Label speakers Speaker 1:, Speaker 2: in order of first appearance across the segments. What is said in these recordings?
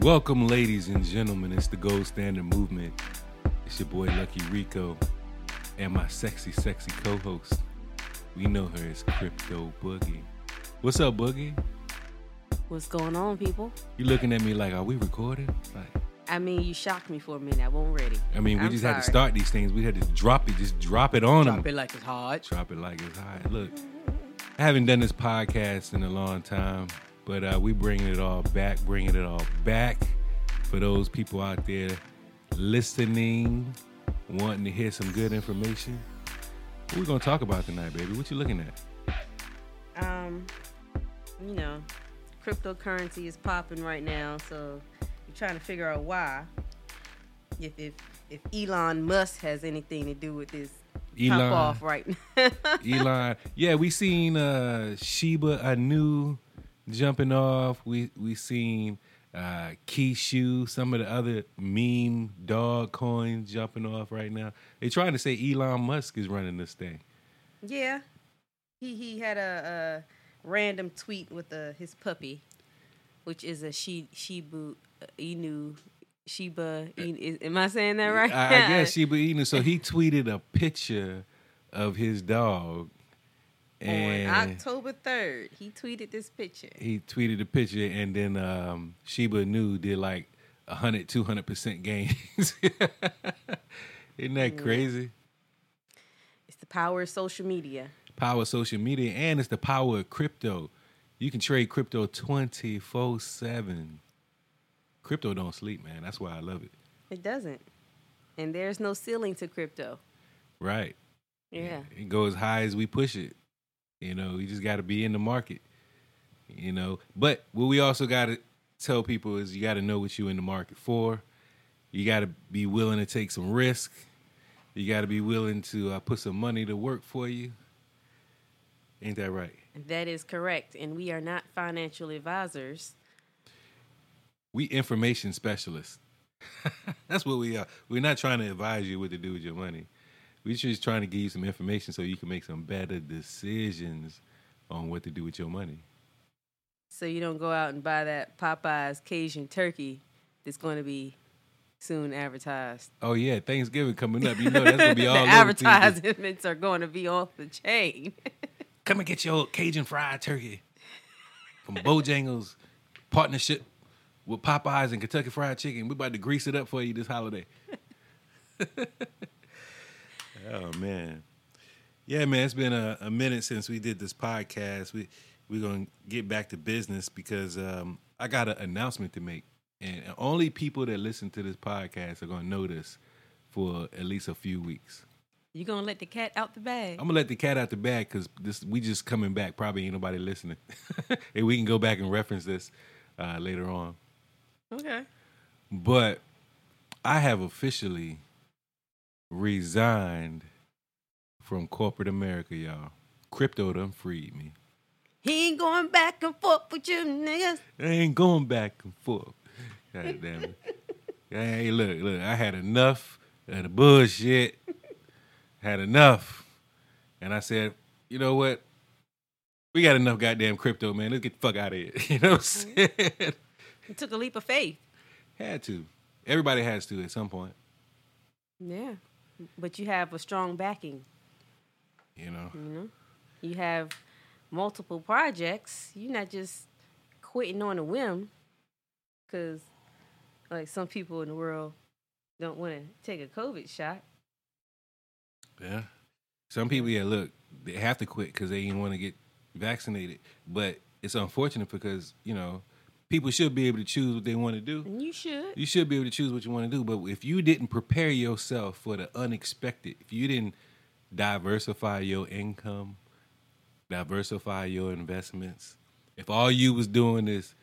Speaker 1: Welcome, ladies and gentlemen. It's the Gold Standard Movement. It's your boy Lucky Rico and my sexy, sexy co-host. We know her as Crypto Boogie. What's up, Boogie?
Speaker 2: What's going on, people?
Speaker 1: You looking at me like, are we recording? Like,
Speaker 2: I mean, you shocked me for a minute. I wasn't ready.
Speaker 1: I mean, we
Speaker 2: I'm
Speaker 1: just had to
Speaker 2: sorry.
Speaker 1: start these things. We had to drop it, just drop it on them.
Speaker 2: Drop
Speaker 1: them.
Speaker 2: it like it's hard.
Speaker 1: Drop it like it's hot. Look, I haven't done this podcast in a long time, but uh, we bringing it all back, bringing it all back for those people out there listening, wanting to hear some good information. What we gonna talk about tonight, baby? What you looking at?
Speaker 2: Um, you know, cryptocurrency is popping right now, so you're trying to figure out why. If if if Elon Musk has anything to do with this
Speaker 1: Elon.
Speaker 2: pop off right now.
Speaker 1: Elon. Yeah, we seen uh Shiba Inu jumping off. We we seen uh Kishu, some of the other meme dog coins jumping off right now. They're trying to say Elon Musk is running this thing.
Speaker 2: yeah, he he had a, a random tweet with uh his puppy, which is a she Shibu uh, Inu. Shiba, Inu. Am I saying that right?
Speaker 1: I, I guess Shiba Inu. So he tweeted a picture of his dog, and
Speaker 2: on October 3rd, he tweeted this picture.
Speaker 1: he tweeted a picture, and then um, Shiba Inu did like 100, 200 percent gains. Isn't that crazy?
Speaker 2: It's the power of social media.
Speaker 1: Power of social media, and it's the power of crypto. You can trade crypto twenty four seven. Crypto don't sleep, man. That's why I love it.
Speaker 2: It doesn't. And there's no ceiling to crypto.
Speaker 1: Right?
Speaker 2: Yeah.
Speaker 1: It goes high as we push it. You know, you just got to be in the market. You know, but what we also got to tell people is you got to know what you're in the market for. You got to be willing to take some risk. You got to be willing to uh, put some money to work for you. Ain't that right?
Speaker 2: That is correct. And we are not financial advisors.
Speaker 1: We information specialists. That's what we are. We're not trying to advise you what to do with your money. We're just trying to give you some information so you can make some better decisions on what to do with your money.
Speaker 2: So you don't go out and buy that Popeyes Cajun turkey that's going to be soon advertised.
Speaker 1: Oh yeah, Thanksgiving coming up. You know that's gonna be all
Speaker 2: the advertisements are going to be off the chain.
Speaker 1: Come and get your Cajun fried turkey from Bojangles partnership with Popeyes and Kentucky Fried Chicken. We're about to grease it up for you this holiday. oh man, yeah, man. It's been a, a minute since we did this podcast. We we're gonna get back to business because um, I got an announcement to make, and only people that listen to this podcast are gonna know this for at least a few weeks.
Speaker 2: you going to let the cat out the bag.
Speaker 1: I'm gonna let the cat out the bag because this we just coming back. Probably ain't nobody listening, and we can go back and reference this uh, later on.
Speaker 2: Okay.
Speaker 1: But I have officially resigned from corporate America, y'all. Crypto done freed me.
Speaker 2: He ain't going back and forth with you niggas.
Speaker 1: I ain't going back and forth. God damn it. hey, look, look, I had enough of the bullshit. Had enough. And I said, you know what? We got enough goddamn crypto, man. Let's get the fuck out of here. You know what I'm mm-hmm. saying?
Speaker 2: You took a leap of faith.
Speaker 1: Had to. Everybody has to at some point,
Speaker 2: Yeah. But you have a strong backing.
Speaker 1: you know.
Speaker 2: You know, you have multiple projects. You're not just quitting on a whim, because like some people in the world don't want to take a COVID shot.
Speaker 1: Yeah. Some people, yeah, look, they have to quit because they didn't want to get vaccinated. But it's unfortunate because, you know, people should be able to choose what they want to do.
Speaker 2: You should.
Speaker 1: You should be able to choose what you want to do. But if you didn't prepare yourself for the unexpected, if you didn't diversify your income, diversify your investments, if all you was doing is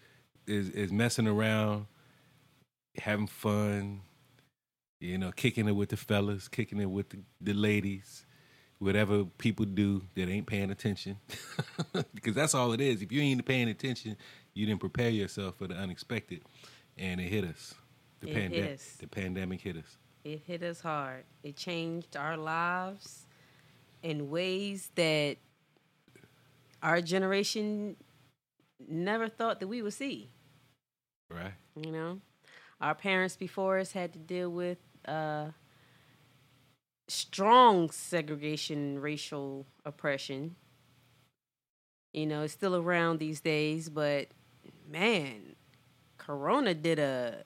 Speaker 1: is is messing around, having fun, you know, kicking it with the fellas, kicking it with the, the ladies, whatever people do that ain't paying attention. because that's all it is. If you ain't paying attention, you didn't prepare yourself for the unexpected. And it hit us. The
Speaker 2: It
Speaker 1: pandemic
Speaker 2: us.
Speaker 1: the pandemic hit us.
Speaker 2: It hit us hard. It changed our lives in ways that our generation never thought that we would see.
Speaker 1: Right.
Speaker 2: You know, our parents before us had to deal with uh, strong segregation, racial oppression. You know, it's still around these days, but man, Corona did a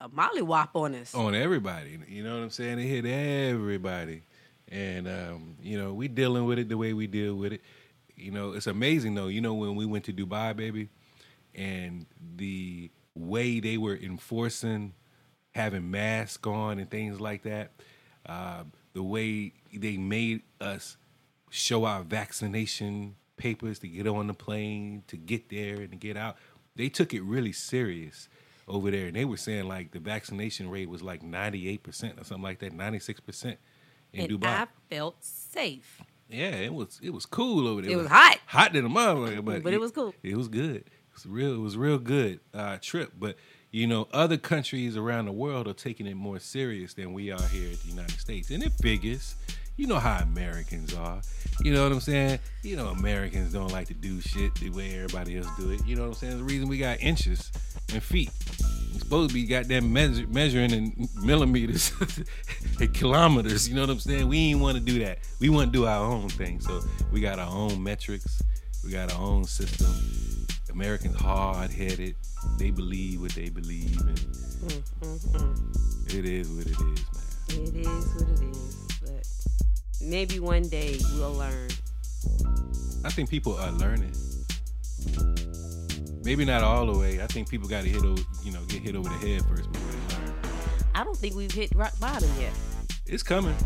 Speaker 2: a mollywop on us.
Speaker 1: On everybody. You know what I'm saying? It hit everybody. And um, you know, we dealing with it the way we deal with it. You know, it's amazing though. You know, when we went to Dubai, baby, and the way they were enforcing having masks on and things like that, uh, the way they made us show our vaccination papers to get on the plane, to get there and to get out, they took it really serious over there. And they were saying like the vaccination rate was like 98% or something like that, 96% in
Speaker 2: and
Speaker 1: Dubai.
Speaker 2: I felt safe.
Speaker 1: Yeah, it was it was cool over there.
Speaker 2: It was hot.
Speaker 1: hot than a motherfucker, but
Speaker 2: But it was cool.
Speaker 1: It was good. It was real. It was real good uh, trip. But you know, other countries around the world are taking it more serious than we are here at the United States, and it biggest, You know how Americans are. You know what I'm saying? You know Americans don't like to do shit the way everybody else do it. You know what I'm saying? The reason we got inches and feet. We're supposed to be goddamn measure, measuring in millimeters and kilometers. You know what I'm saying? We ain't want to do that. We want to do our own thing. So we got our own metrics. We got our own system. Americans hard headed. They believe what they believe, and mm-hmm. it is what it is, man.
Speaker 2: It is what it is. But maybe one day we'll learn.
Speaker 1: I think people are learning. Maybe not all the way. I think people got to hit, over, you know, get hit over the head first before they learn.
Speaker 2: I don't think we've hit rock bottom yet.
Speaker 1: It's coming.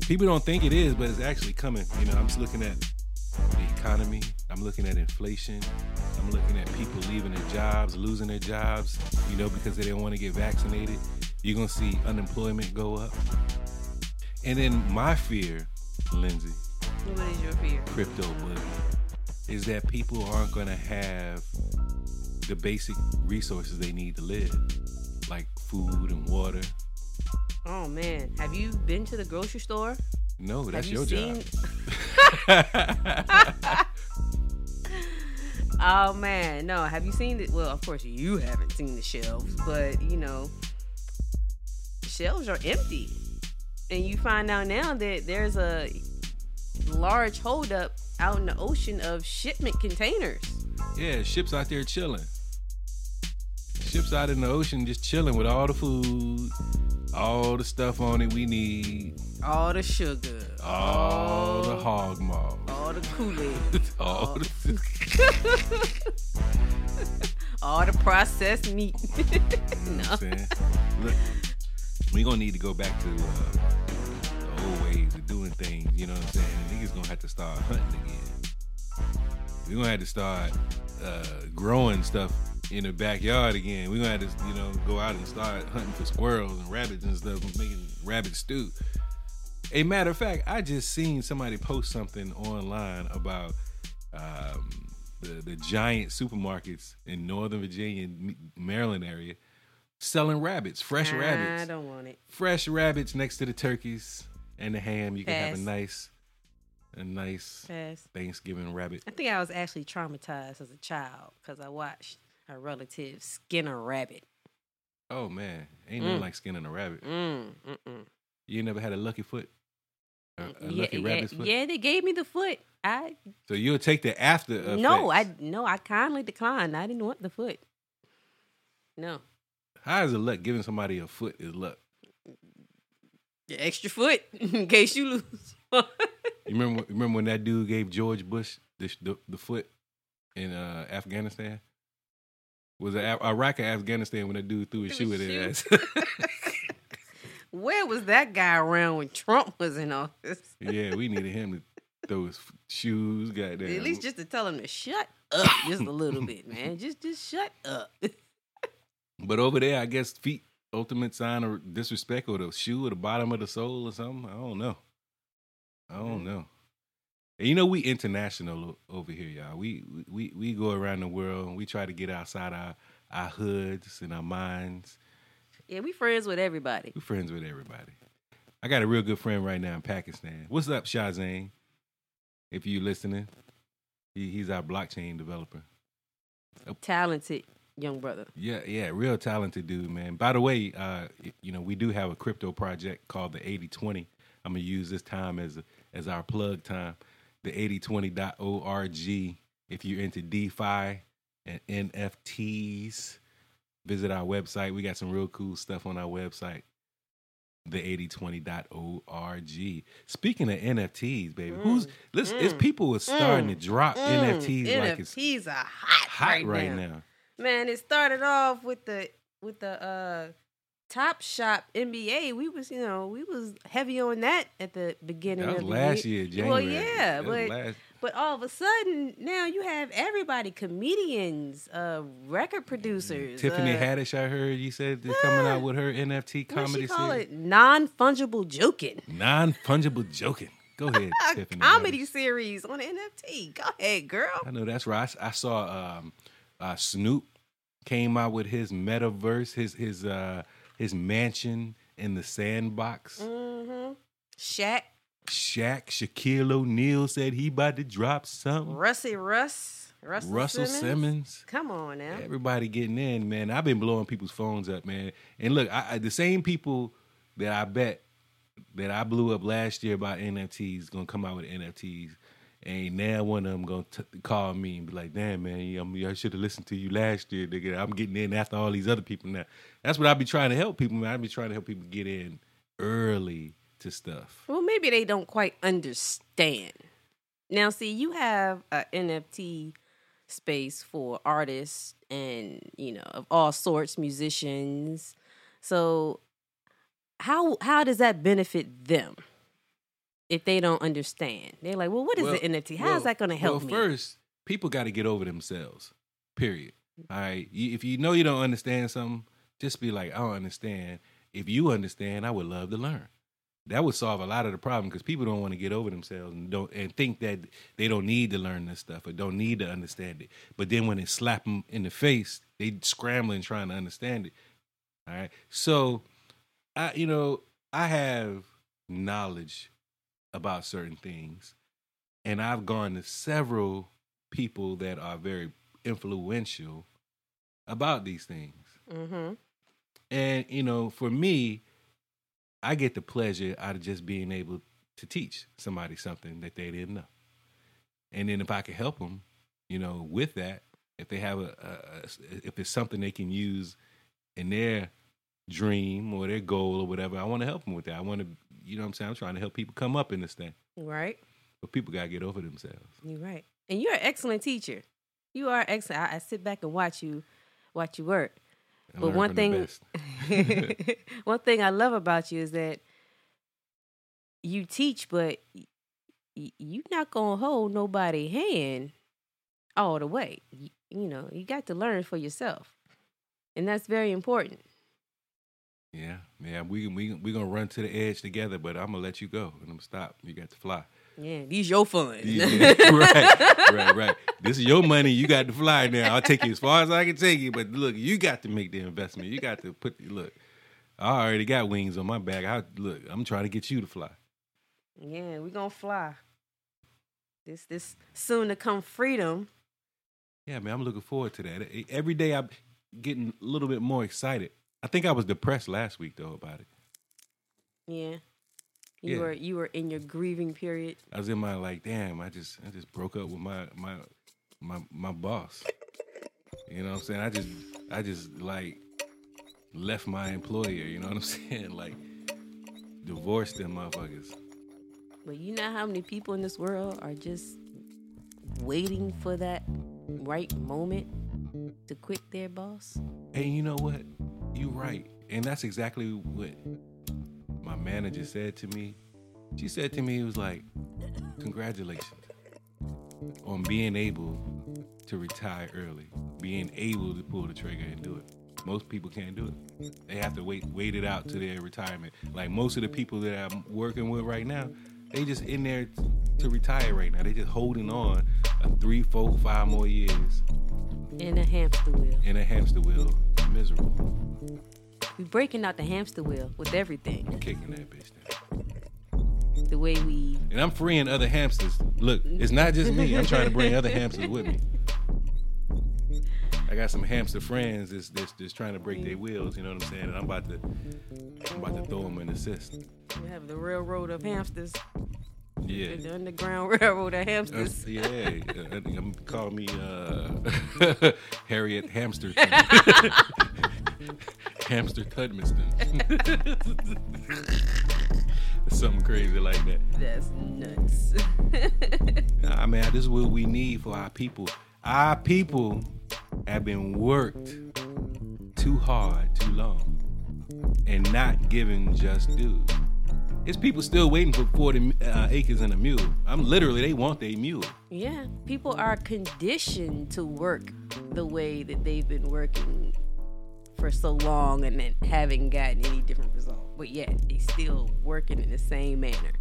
Speaker 1: People don't think it is, but it's actually coming. You know, I'm just looking at the economy. I'm looking at inflation. I'm looking at people leaving their jobs, losing their jobs, you know, because they don't want to get vaccinated. You're going to see unemployment go up. And then my fear, Lindsay,
Speaker 2: What is your fear?
Speaker 1: crypto boogie, is that people aren't going to have the basic resources they need to live, like food and water.
Speaker 2: Oh man, have you been to the grocery store?
Speaker 1: No, that's
Speaker 2: have
Speaker 1: your
Speaker 2: you
Speaker 1: job.
Speaker 2: oh man, no. Have you seen it? Well, of course you haven't seen the shelves, but you know, shelves are empty, and you find out now that there's a large holdup out in the ocean of shipment containers.
Speaker 1: Yeah, ships out there chilling. Ships out in the ocean just chilling with all the food, all the stuff on it we need,
Speaker 2: All the sugar,
Speaker 1: all the hog maw,
Speaker 2: all the Kool Aid,
Speaker 1: all the
Speaker 2: all the processed meat.
Speaker 1: You know what Look, we gonna need to go back to uh, the old ways of doing things. You know what I'm saying? Niggas gonna have to start hunting again. We gonna have to start uh, growing stuff in the backyard again. We're gonna have to, you know, go out and start hunting for squirrels and rabbits and stuff, and making rabbit stew. A matter of fact, I just seen somebody post something online about um, the the giant supermarkets in Northern Virginia, and Maryland area, selling rabbits, fresh
Speaker 2: I
Speaker 1: rabbits, I
Speaker 2: don't want it.
Speaker 1: fresh rabbits next to the turkeys and the ham. You can have a nice, a nice
Speaker 2: Pass.
Speaker 1: Thanksgiving rabbit.
Speaker 2: I think I was actually traumatized as a child because I watched a relative skin a rabbit.
Speaker 1: Oh man, ain't nothing
Speaker 2: Mm.
Speaker 1: like skinning a rabbit.
Speaker 2: Mm, mm-mm.
Speaker 1: You never had a lucky foot, a, a
Speaker 2: Yeah,
Speaker 1: lucky
Speaker 2: yeah,
Speaker 1: rabbit's foot.
Speaker 2: yeah, they gave me the foot. I
Speaker 1: So you'll take the after effects.
Speaker 2: no, I no, I kindly declined. I didn't want the foot. No,
Speaker 1: How is it luck? Giving somebody a foot is luck.
Speaker 2: the extra foot in case you lose.
Speaker 1: You remember? You remember when that dude gave George Bush the the, the foot in uh, Afghanistan? Was it A- Iraq or Afghanistan when that dude threw his
Speaker 2: Threw
Speaker 1: shoe at
Speaker 2: his
Speaker 1: his ass?
Speaker 2: Where was that guy around when Trump was in office?
Speaker 1: yeah, we needed him to f- shoes. Goddamn.
Speaker 2: At least just to tell him to shut up just a little bit, man. Just just shut up.
Speaker 1: But over there, I guess feet ultimate sign of disrespect or the shoe or the bottom of the sole or something. I don't know. I don't mm. know. And you know we international over here, y'all. We we we go around the world we try to get outside our our hoods and our minds.
Speaker 2: Yeah, we friends with everybody.
Speaker 1: We're friends with everybody. I got a real good friend right now in Pakistan. What's up, Shazane? If you're listening, he, he's our blockchain developer.
Speaker 2: Talented. young brother.
Speaker 1: Yeah, yeah, real talented dude, man. By the way, uh, you know, we do have a crypto project called the 8020. I'm gonna use this time as as our plug time. The 8020.org. If you're into DeFi and NFTs, visit our website. We got some real cool stuff on our website. The 8020.org. Speaking of NFTs, baby, mm, who's listen, it's mm, people are starting to mm, drop NFTs like it's
Speaker 2: NFTs are hot,
Speaker 1: hot
Speaker 2: right,
Speaker 1: right
Speaker 2: now.
Speaker 1: now.
Speaker 2: Man, it started off with the with the uh Top Shot NBA. We was, you know, we was heavy on that at the beginning
Speaker 1: That was
Speaker 2: of the
Speaker 1: last
Speaker 2: year.
Speaker 1: January.
Speaker 2: Well, yeah,
Speaker 1: That
Speaker 2: but
Speaker 1: last-
Speaker 2: but all of a sudden now you have everybody, comedians, uh, record producers.
Speaker 1: Tiffany
Speaker 2: uh,
Speaker 1: Haddish, I heard you said is coming out with her NFT comedy.
Speaker 2: what she call
Speaker 1: series.
Speaker 2: it? Non fungible joking.
Speaker 1: Non fungible joking. Go ahead, Tiffany.
Speaker 2: comedy
Speaker 1: Haddish.
Speaker 2: series on NFT. Go ahead, girl.
Speaker 1: I know that's right. I saw um, uh, Snoop came out with his metaverse, his his uh, his mansion in the sandbox.
Speaker 2: Mm-hmm. Shaq,
Speaker 1: Shaq, Shaquille O'Neal said he about to drop something.
Speaker 2: Russie Russ, Russell,
Speaker 1: Russell
Speaker 2: Simmons.
Speaker 1: Simmons.
Speaker 2: Come on now.
Speaker 1: Everybody getting in, man. I've been blowing people's phones up, man. And look, I, I, the same people that I bet that I blew up last year about NFTs gonna come out with NFTs. And now one of them gonna t- call me and be like, "Damn, man, I, I should have listened to you last year, nigga. I'm getting in after all these other people now." That's what I be trying to help people, man. I be trying to help people get in early to stuff.
Speaker 2: Well, maybe they don't quite understand. Now, see, you have a NFT space for artists and you know of all sorts, musicians. So, how how does that benefit them if they don't understand? They're like, well, what is
Speaker 1: Well-
Speaker 2: an NFT? How
Speaker 1: well-
Speaker 2: is that going to help
Speaker 1: well,
Speaker 2: me?
Speaker 1: first, people got to get over themselves. Period. All right. If you know you don't understand something, just be like, I don't understand. If you understand, I would love to learn. That would solve a lot of the problem because people don't want to get over themselves and don't and think that they don't need to learn this stuff or don't need to understand it. But then when it slap them in the face, they scrambling trying to understand it. All right. So, I you know I have knowledge about certain things, and I've gone to several people that are very influential about these things.
Speaker 2: mm-hmm.
Speaker 1: And you know, for me, I get the pleasure out of just being able to teach somebody something that they didn't know. And then if I can help them, you know, with that, if they have a, a, a if it's something they can use in their dream or their goal or whatever, I want to help them with that. I want to, you know what I'm saying? I'm trying to help people come up in this thing.
Speaker 2: Right.
Speaker 1: But people got to get over themselves.
Speaker 2: You're right. And you're an excellent teacher. You are excellent. I, I sit back and watch you watch you work. But one thing one thing I love about you is that you teach, but y- y- you not gonna hold nobody hand all the way. Y- You know, you got to learn for yourself, and that's very important.
Speaker 1: Yeah, yeah, we we we gonna run to the edge together, but I'm gonna let you go and I'm stop. You got to fly.
Speaker 2: Yeah, these your fun.
Speaker 1: Yeah, right, right, right. This is your money. You got to fly now. I'll take you as far as I can take you, but look, you got to make the investment. You got to put. Look, I already got wings on my back. I look. I'm trying to get you to fly.
Speaker 2: Yeah, we gonna fly. This this soon to come freedom.
Speaker 1: Yeah, man, I'm looking forward to that. Every day I'm getting a little bit more excited. I think I was depressed last week though about it.
Speaker 2: Yeah. You
Speaker 1: Yeah.
Speaker 2: were you were in your grieving period.
Speaker 1: I was in my like, damn, I just I just broke up with my my my my boss. You know what I'm saying? I just I just like left my employer, you know what I'm saying? Like divorced them motherfuckers.
Speaker 2: But you know how many people in this world are just waiting for that right moment to quit their boss?
Speaker 1: And you know what? You mm-hmm. right. And that's exactly what my manager said to me. She said to me, it was like, congratulations on being able to retire early, being able to pull the trigger and do it. Most people can't do it. They have to wait wait it out to their retirement. Like most of the people that I'm working with right now, they just in there to retire right now. They just holding on a three, four, five more years
Speaker 2: In a hamster wheel.
Speaker 1: in a hamster wheel, miserable.
Speaker 2: We breaking out the hamster wheel with everything.
Speaker 1: You kicking that bitch down.
Speaker 2: The way we
Speaker 1: And I'm freeing other hamsters. Look, it's not just me. I'm trying to bring other hamsters with me. I got some hamster friends that's, that's just trying to break their wheels. You know what I'm saying? And I'm about to I'm about to throw them an assist.
Speaker 2: We have the railroad of hamsters.
Speaker 1: Yeah.
Speaker 2: The underground railroad of
Speaker 1: Uh,
Speaker 2: hamsters.
Speaker 1: yeah, uh, I'm call me uh, Harriet Hamsterton, Hamster Tudmiston, something crazy like that.
Speaker 2: That's nuts.
Speaker 1: Nah, man, this is what we need for our people. Our people have been worked too hard, too long, and not given just due. It's people still waiting for 40 uh, acres and a mule. I'm literally, they want their mule.
Speaker 2: yeah, people are conditioned to work the way that they've been working for so long and then haven't gotten any different result. But yet they still working in the same manner.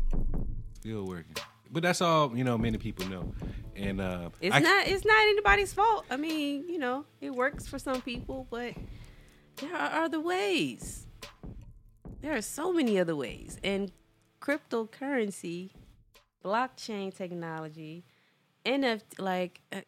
Speaker 1: Still working. But that's all, you know, many people know. And uh,
Speaker 2: It's
Speaker 1: I-
Speaker 2: not it's not anybody's fault. I mean, you know, it works for some people, but there are other ways. There are so many other ways. And cryptocurrency, blockchain technology, NFT like uh,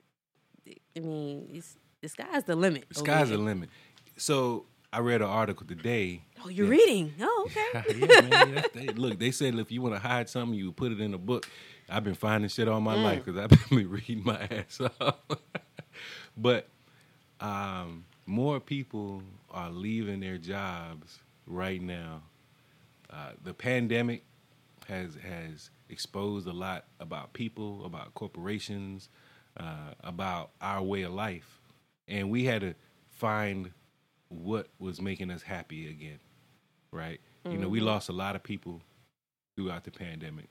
Speaker 2: I mean, it's the sky's the limit.
Speaker 1: the sky's the limit. So I read an article today
Speaker 2: Oh, you're reading. Oh, okay.
Speaker 1: yeah, man. They, look, they said if you want to hide something, you put it in a book. I've been finding shit all my life because I've been reading my ass off. but um, more people are leaving their jobs right now. Uh, the pandemic has has exposed a lot about people, about corporations, uh, about our way of life, and we had to find what was making us happy again right? You know, we mm-hmm. lost a lot of people throughout the pandemic.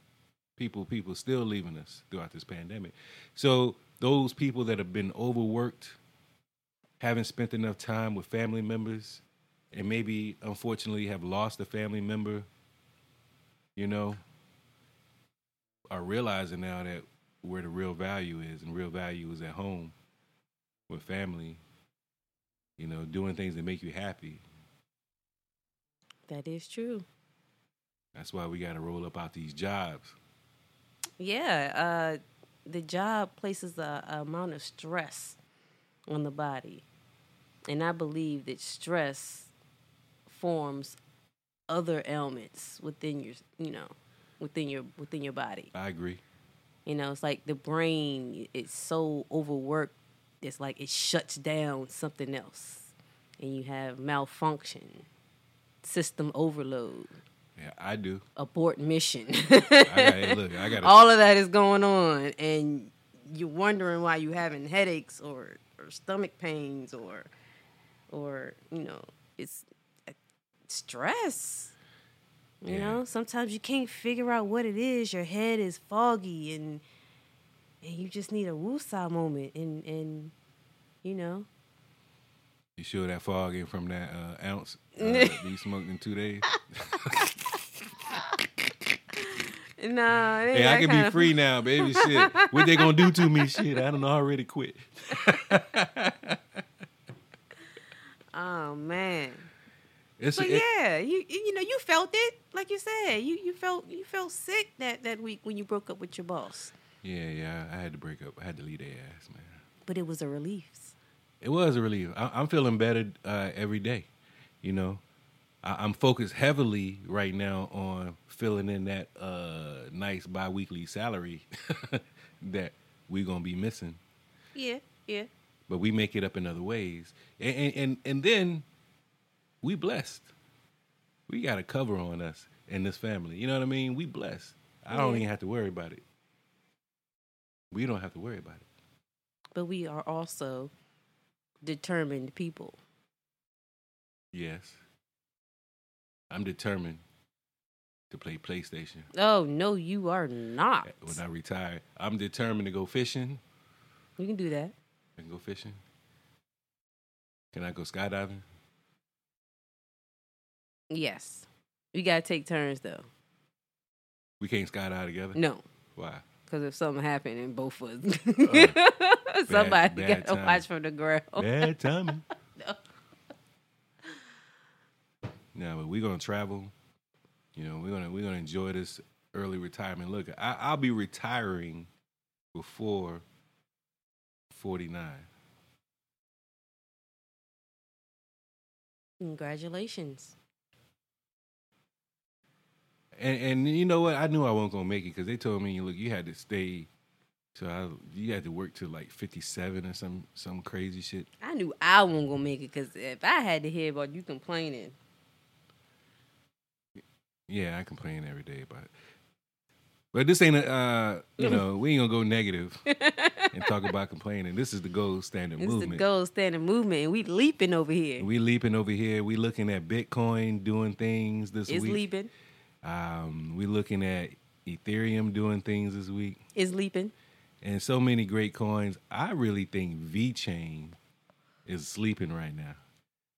Speaker 1: People, people still leaving us throughout this pandemic. So those people that have been overworked, haven't spent enough time with family members, and maybe unfortunately have lost a family member, you know, are realizing now that where the real value is, and real value is at home with family. You know, doing things that make you happy.
Speaker 2: that is true.
Speaker 1: That's why we got to roll up out these jobs.
Speaker 2: Yeah, uh, the job places a, a amount of stress on the body, and I believe that stress forms other ailments within your, you know, within your within your body.
Speaker 1: I agree.
Speaker 2: You know, it's like the brain it's so overworked, it's like it shuts down something else, and you have malfunction, system overload,
Speaker 1: Yeah, I do.
Speaker 2: abort mission.
Speaker 1: I got, hey, look, I got to.
Speaker 2: all of that is going on and you're wondering why you're having headaches or, or stomach pains or or you know it's uh, stress you
Speaker 1: Yeah.
Speaker 2: know sometimes you can't figure out what it is your head is foggy and and you just need a woosah moment and and you know
Speaker 1: You sure that fog ain't from that uh, ounce uh, that you smoked in two days?
Speaker 2: nah
Speaker 1: hey, I can be
Speaker 2: of-
Speaker 1: free now, baby. Shit, what they gonna do to me? Shit, I don't know. I already quit.
Speaker 2: oh man
Speaker 1: It's
Speaker 2: But
Speaker 1: it-
Speaker 2: yeah, you you know you felt it, like you said. You you felt you felt sick that that week when you broke up with your boss.
Speaker 1: Yeah, yeah. I had to break up. I had to leave their ass, man.
Speaker 2: But it was a relief.
Speaker 1: It was a relief. I, I'm feeling better uh, every day. You know, I, I'm focused heavily right now on filling in that uh, nice biweekly salary that we're gonna be missing.
Speaker 2: Yeah, yeah.
Speaker 1: but we make it up in other ways. And and and, and then we blessed. We got a cover on us in this family. You know what I mean? We blessed. I don't
Speaker 2: Yeah.
Speaker 1: even have to worry about it. We don't have to worry about it.
Speaker 2: But we are also determined people.
Speaker 1: Yes. I'm determined to play PlayStation.
Speaker 2: Oh no, you are not.
Speaker 1: When I retire, I'm determined to go fishing.
Speaker 2: You can do that.
Speaker 1: I can go fishing. Can I go skydiving?
Speaker 2: Yes. We gotta take turns though.
Speaker 1: We can't skydive together.
Speaker 2: No.
Speaker 1: Why?
Speaker 2: Because if something happened and both of us,
Speaker 1: Oh,
Speaker 2: somebody gotta
Speaker 1: timing.
Speaker 2: watch from the ground.
Speaker 1: Bad timing.
Speaker 2: No.
Speaker 1: No, but we're gonna travel. You know, we're gonna we're gonna enjoy this early retirement. Look, I, I'll be retiring before forty nine.
Speaker 2: Congratulations.
Speaker 1: And and you know what? I knew I wasn't gonna make it because they told me, look, you had to stay. So I, you had to work till like fifty seven or some some crazy shit.
Speaker 2: I knew I wasn't gonna make it because if I had to hear about you complaining,
Speaker 1: Yeah, I complain every day about it. But this ain't a, uh, you know, we ain't gonna go negative and talk about complaining. This is the gold standard
Speaker 2: it's
Speaker 1: movement.
Speaker 2: the gold standard movement, and we leaping over here.
Speaker 1: We leaping over here. We looking at Bitcoin doing things this
Speaker 2: It's
Speaker 1: week.
Speaker 2: leaping.
Speaker 1: Um, we looking at Ethereum doing things this week,
Speaker 2: Is leaping.
Speaker 1: and so many great coins. I really think VeChain is sleeping right now.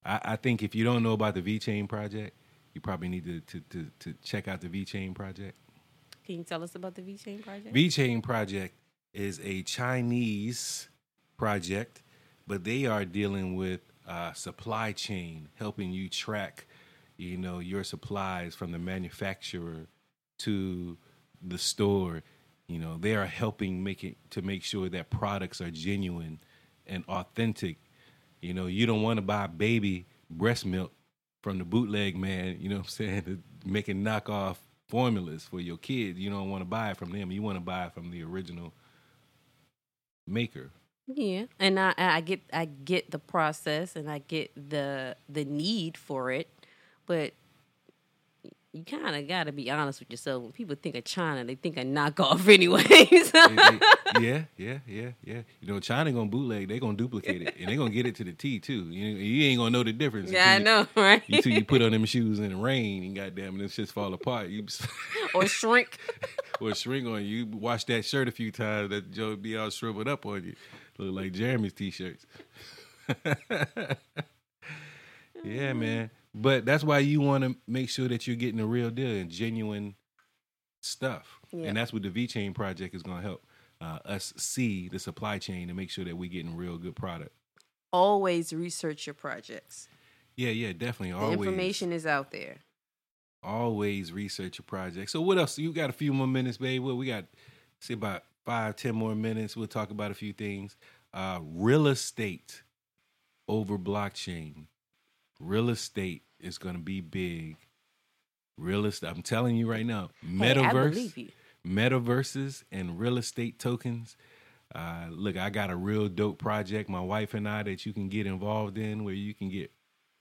Speaker 1: I, I think if you don't know about the VeChain project, you probably need to to, to, to check out the VeChain project.
Speaker 2: Can you tell us about the VeChain project?
Speaker 1: VeChain project is a Chinese project, but they are dealing with uh, supply chain, helping you track, you know, your supplies from the manufacturer to the store. You know, they are helping make it to make sure that products are genuine and authentic. You know, you don't want to buy baby breast milk from the bootleg man, you know what I'm saying, making knockoff formulas for your kids. You don't want to buy it from them. You want to buy it from the original maker.
Speaker 2: Yeah, and I I get I get the process and I get the the need for it, but you kind of got to be honest with yourself. When people think of China, they think of knockoff anyways.
Speaker 1: Yeah, yeah, yeah, yeah. You know, China gonna bootleg. They gonna duplicate it, and they gonna get it to the T too. You, you ain't gonna know the difference.
Speaker 2: yeah, I
Speaker 1: until you-
Speaker 2: know, right?
Speaker 1: Until you put on them shoes in the rain, and goddamn, and them shits fall apart. You
Speaker 2: or shrink.
Speaker 1: or shrink on you. You Wash that shirt a few times. That Joe be all shriveled up on you. Look like Jeremy's t-shirts. yeah, mm-hmm. man. But that's why you want to make sure that you're getting the real deal and genuine stuff.
Speaker 2: Yeah.
Speaker 1: And that's what the VeChain project is going to help uh, us see the supply chain and make sure that we're getting real good product.
Speaker 2: Always research your projects.
Speaker 1: Yeah, yeah, definitely.
Speaker 2: The
Speaker 1: Always,
Speaker 2: information is out there.
Speaker 1: always research your project. So what else? You got a few more minutes, babe. Well, we got say about five, ten more minutes. We'll talk about a few things. Uh, real estate over blockchain. Real estate is going to be big. Real estate. I'm telling you right now.
Speaker 2: Hey,
Speaker 1: Metaverse,
Speaker 2: you.
Speaker 1: metaverses, and real estate tokens. Uh, look, I got a real dope project, my wife and I, that you can get involved in, where you can get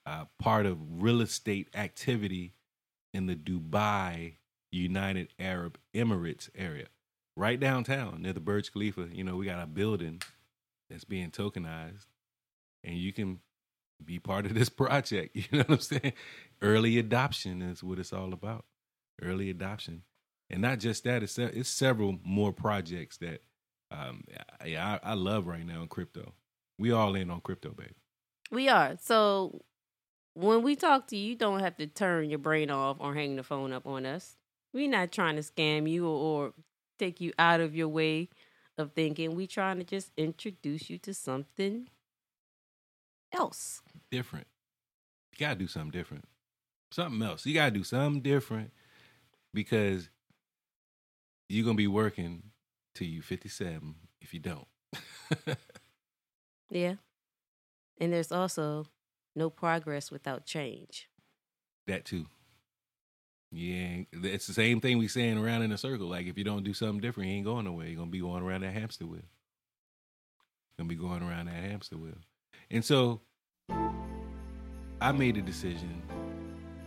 Speaker 1: uh, part of real estate activity in the Dubai United Arab Emirates area, right downtown near the Burj Khalifa. You know, we got a building that's being tokenized, and you can be part of this project. You know what I'm saying? Early adoption is what it's all about. Early adoption, and not just that. It's it's several more projects that um, I, I, love right now in crypto. We all in on crypto, baby.
Speaker 2: We are. So when we talk to you, you don't have to turn your brain off or hang the phone up on us. We're not trying to scam you or, or take you out of your way of thinking. We're trying to just introduce you to something else.
Speaker 1: different. You gotta do something different. Something else. You gotta do something different because you're gonna be working till you 57 if you don't.
Speaker 2: Yeah. And there's also no progress without change.
Speaker 1: that too. Yeah, it's the same thing we saying around in a circle. Like if you don't do something different, you ain't going nowhere. You're gonna be going around that hamster wheel. Gonna be going around that hamster wheel. And so I made a decision,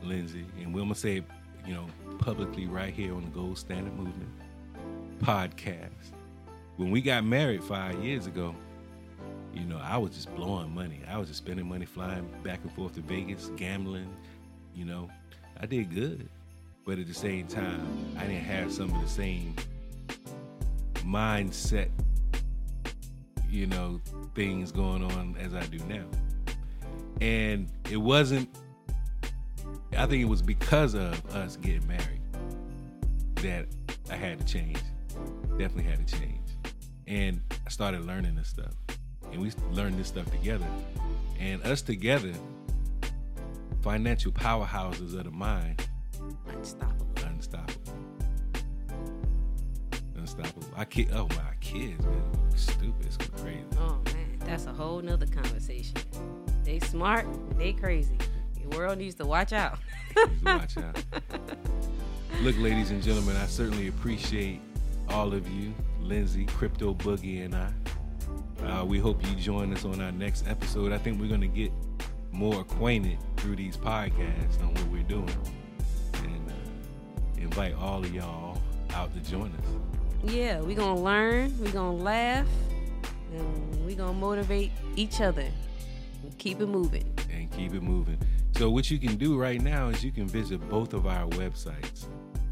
Speaker 1: Lindsay, and we're gonna say, you know, publicly right here on the Gold Standard Movement podcast. When we got married five years ago, you know, I was just blowing money. I was just spending money flying back and forth to Vegas, gambling, you know. I did good. But at the same time, I didn't have some of the same mindset, you know, things going on as I do now. And it wasn't, I think it was because of us getting married that I had to change. Definitely had to change. And I started learning this stuff. And we learned this stuff together. And us together, financial powerhouses of the mind,
Speaker 2: Unstoppable.
Speaker 1: Unstoppable. I kid oh my kids, man. Stupid. It's crazy.
Speaker 2: Oh man, that's a whole nother conversation. They smart, they crazy. The world needs to watch out.
Speaker 1: To watch out. Look, ladies and gentlemen, I certainly appreciate all of you, Lindsay, Crypto Boogie, and I. Uh, we hope you join us on our next episode. I think we're going to get more acquainted through these podcasts on what we're doing and uh, invite all of y'all out to join us.
Speaker 2: Yeah, we're gonna learn, we're gonna laugh, and we're gonna motivate each other. Keep it moving.
Speaker 1: and keep it moving. So what you can do right now is you can visit both of our websites,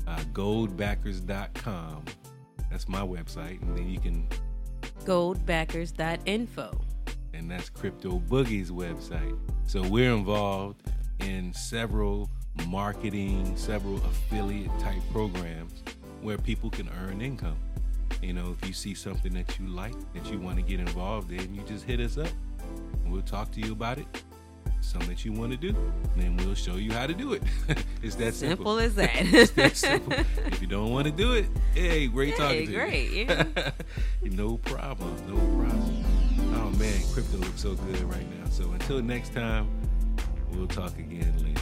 Speaker 1: uh, goldbackers.com. That's my website, and then you can,
Speaker 2: Goldbackers.info.
Speaker 1: and that's Crypto Boogie's website. So we're involved in several marketing, several affiliate type programs where people can earn income. You know, if you see something that you like, that you want to get involved in, you just hit us up. and We'll talk to you about it. Something that you want to do, and then we'll show you how to do it. it's that simple.
Speaker 2: Simple as that.
Speaker 1: It's that simple. If you don't want to do it, hey, great
Speaker 2: Hey,
Speaker 1: talking to
Speaker 2: great,
Speaker 1: you.
Speaker 2: Great, yeah.
Speaker 1: no problem. No problem. Oh man, crypto looks so good right now. So until next time, we'll talk again later.